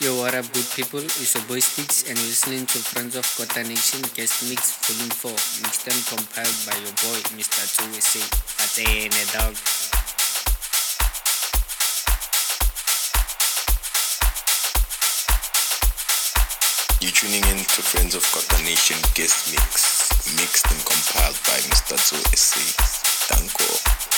Yo, what up, good people? It's your boy Sticks, and you're listening to Friends of Kota Nation Guest Mix Volume 4, mixed and compiled by your boy, Mr. Tsow SA. Atene, dog. You're tuning in to Friends of Kota Nation Guest Mix, mixed and compiled by Mr. Tsow SA. Danko.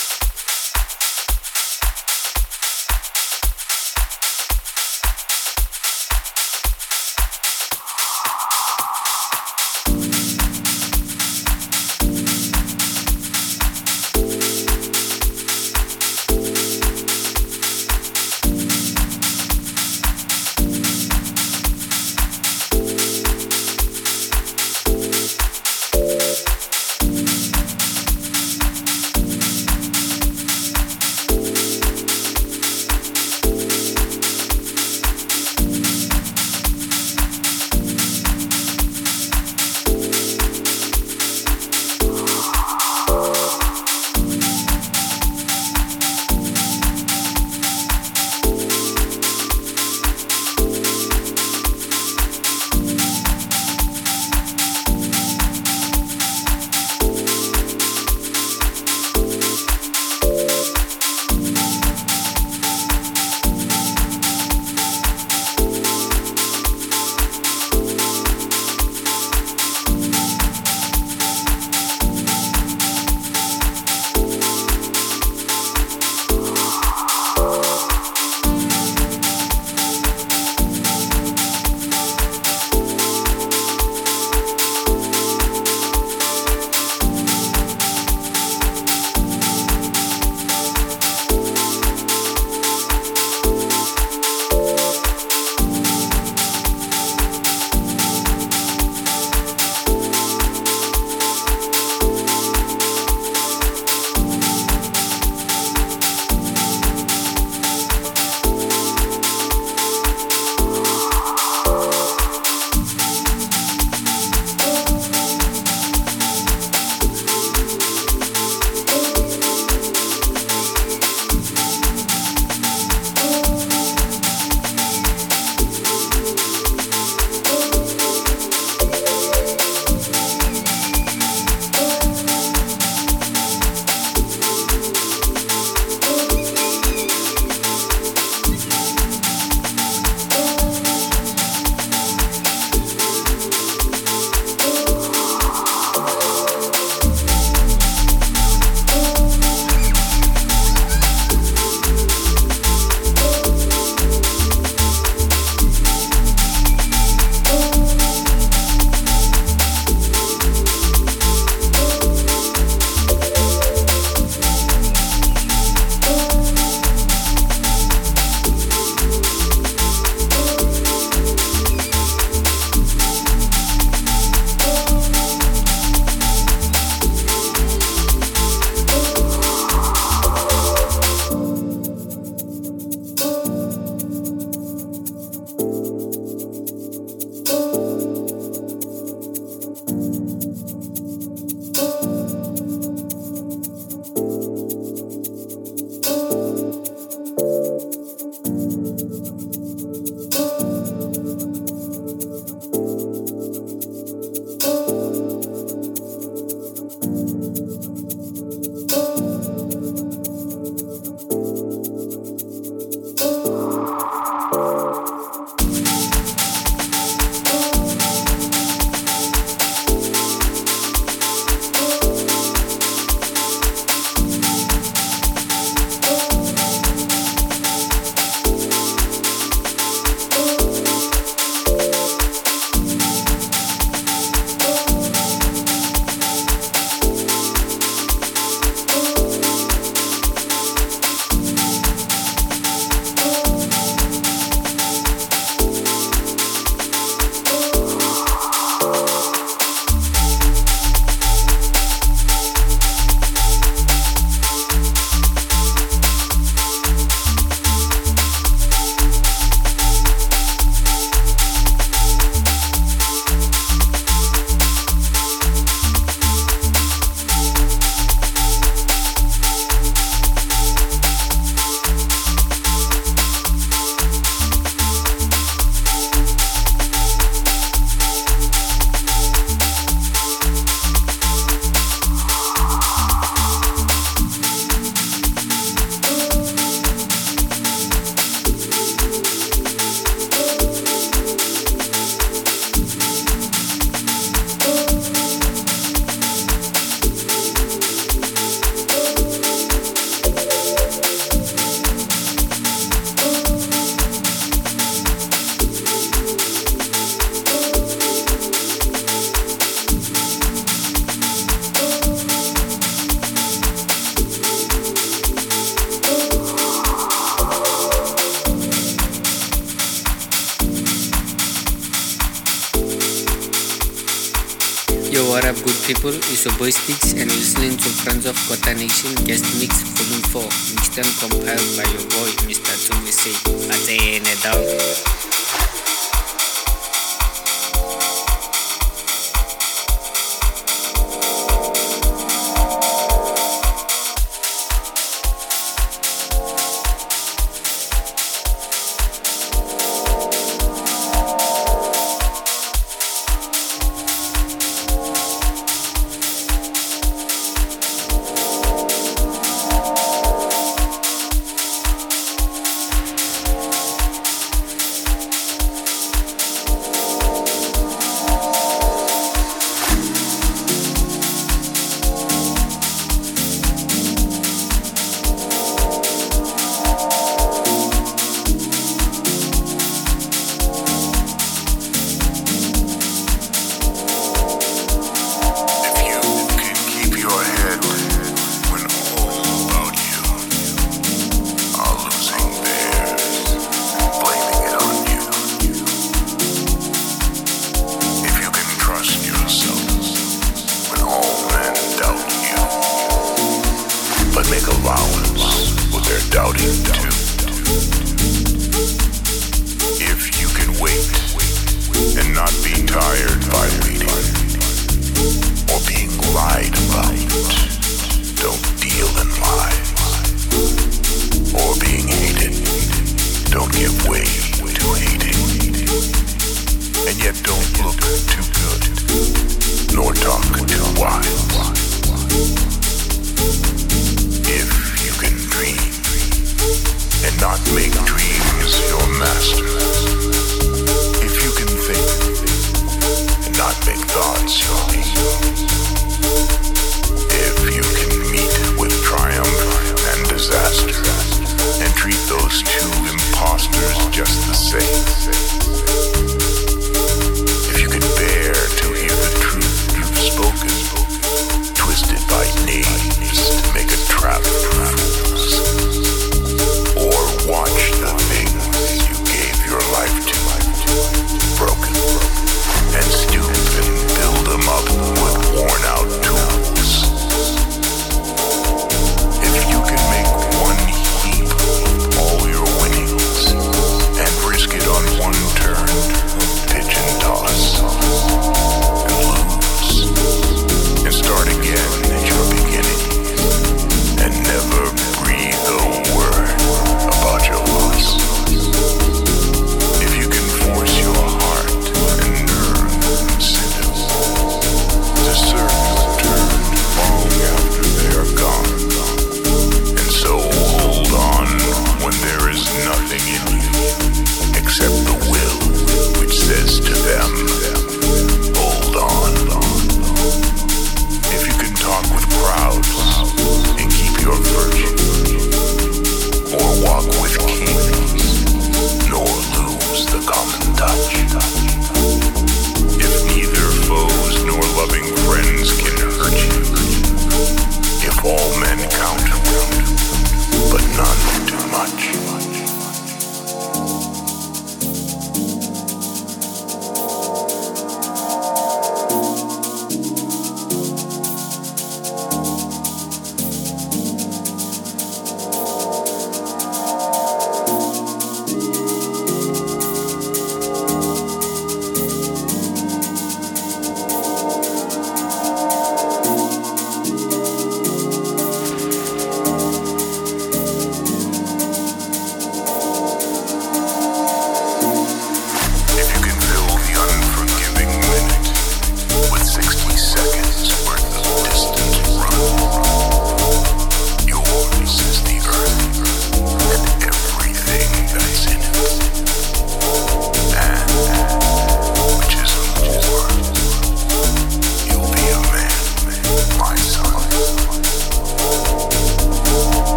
acoustics and listening to Friends of Kota Nation guest mix volume 4, mixed and compiled by your boy Mr. Tumisei. Atene down.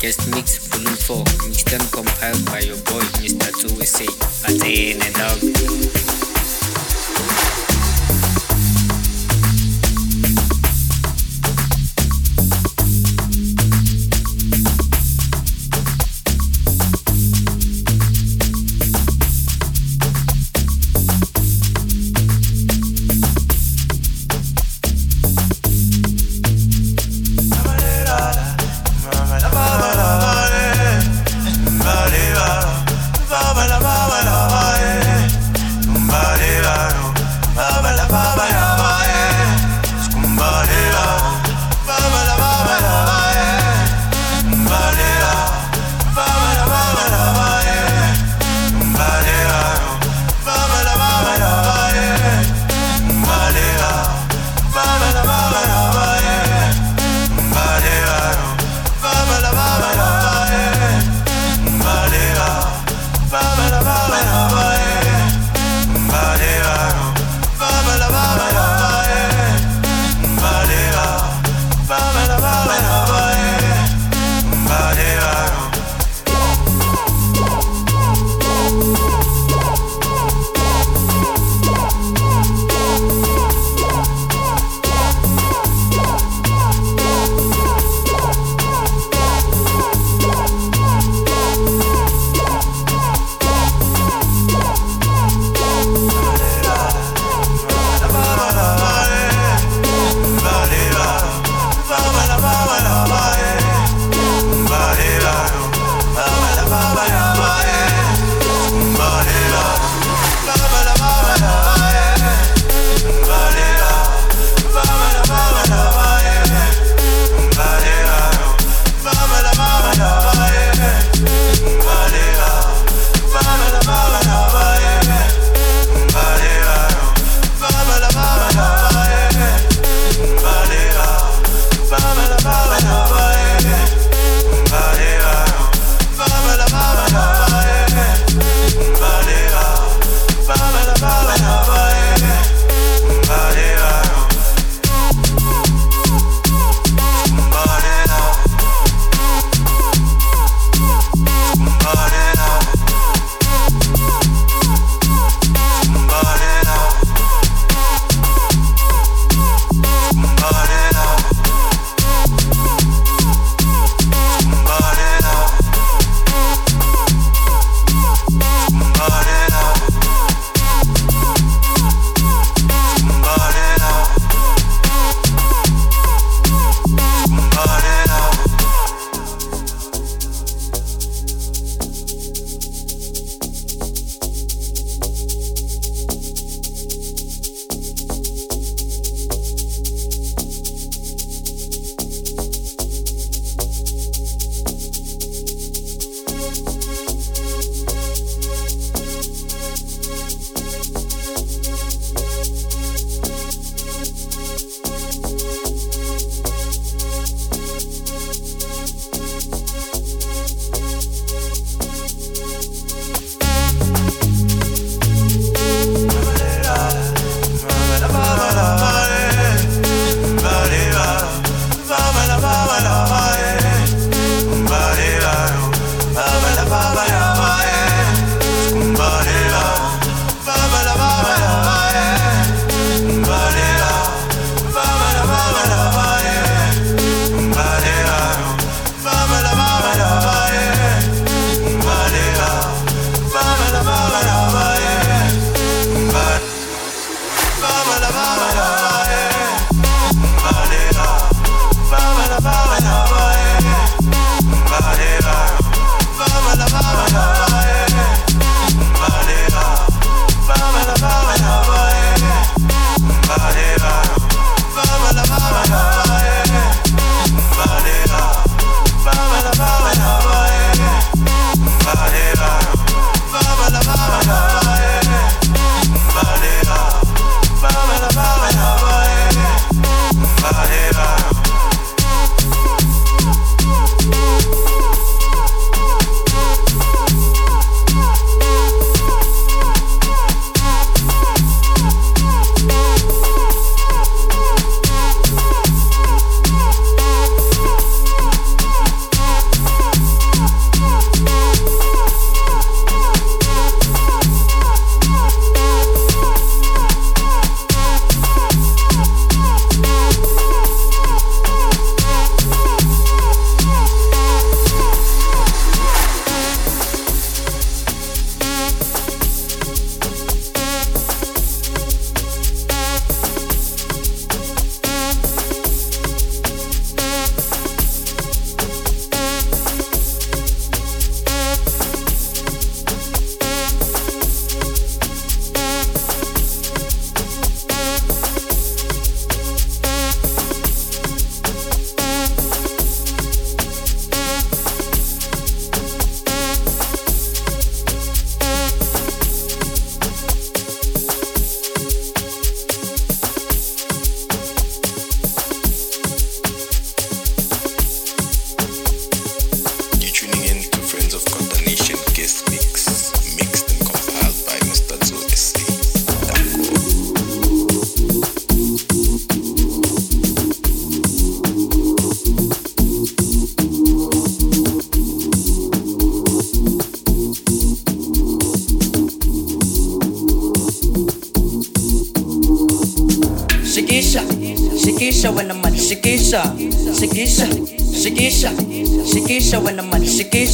Guest Mix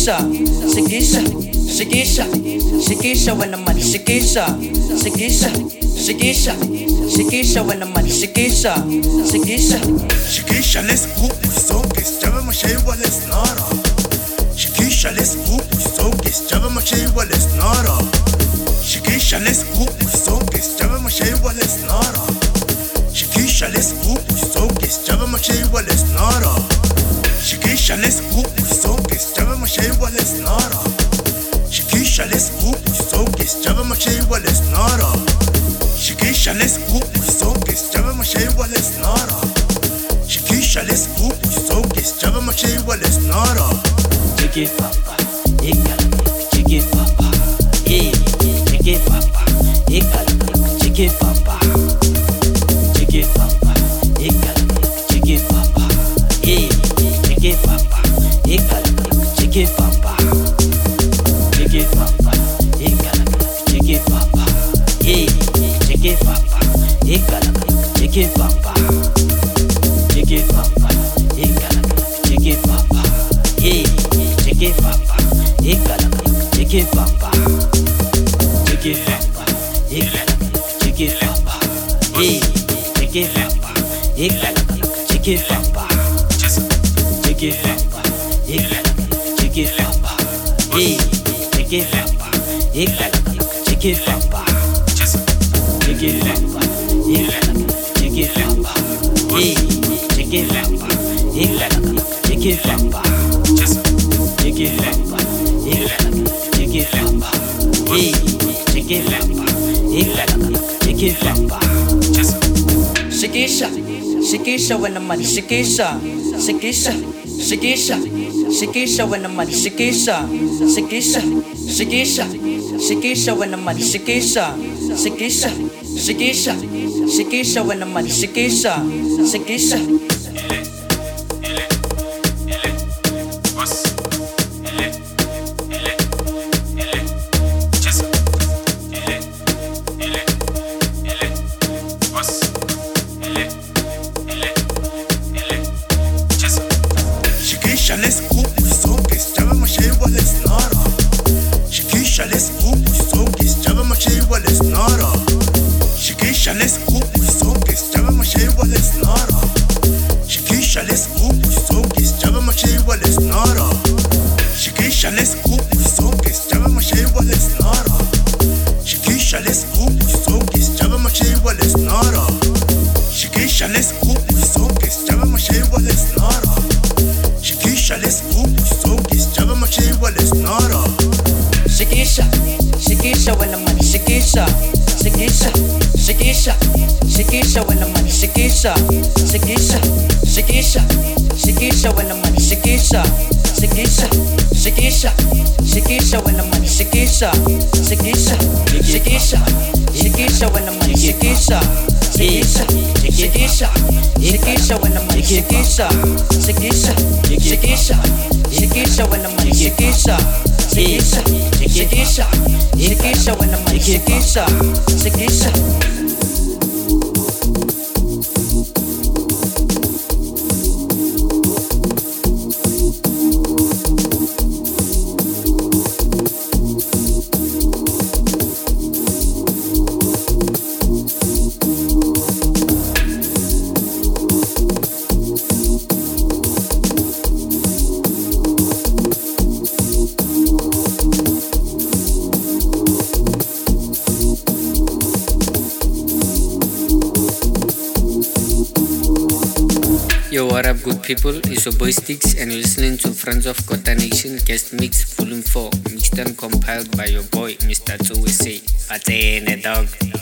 shikisha shikisha shikisha shikisha wena mani shikisha shikisha shikisha shikisha wena mani shikisha shikisha Shikisha let's hoop sonke Java mashay wala snara Shikisha let's hoop sonke Java mashay wala snara Shikisha let's hoop Java mashay wala snara. Shikisha let's hoop sonke Java mashay wala snara. Jiggy papa, ikala, jiggy papa, eh, jiggy Shikisha when the money Shikisha, Shikisha, Shikisha, Shikisha when the money Shikisha, Shikisha, Shikisha, Shikisha when the money Shikisha, Shikisha, Shikisha, Shikisha when the money Shikisha, Shikisha. Shikisha Shikisha, Shikisha, Shikisha, Shikisha when the money Shikisha, Shikisha, Shikisha, Shikisha when the money Shikisha, Shikisha, Shikisha, Shikisha when the money Shikisha, Shikisha, Shikisha, Shikisha when the money Shikisha, Shikisha, Shikisha, Shikisha when the money Shikisha, Shikisha, Shikisha, Shikisha when the money Shikisha, Shikisha. People? It's Sticks, and you're listening to Friends of Kota Nation Guest Mix Volume 4, mixed and compiled by your boy, Mr. Tsow SA. Patene, dog.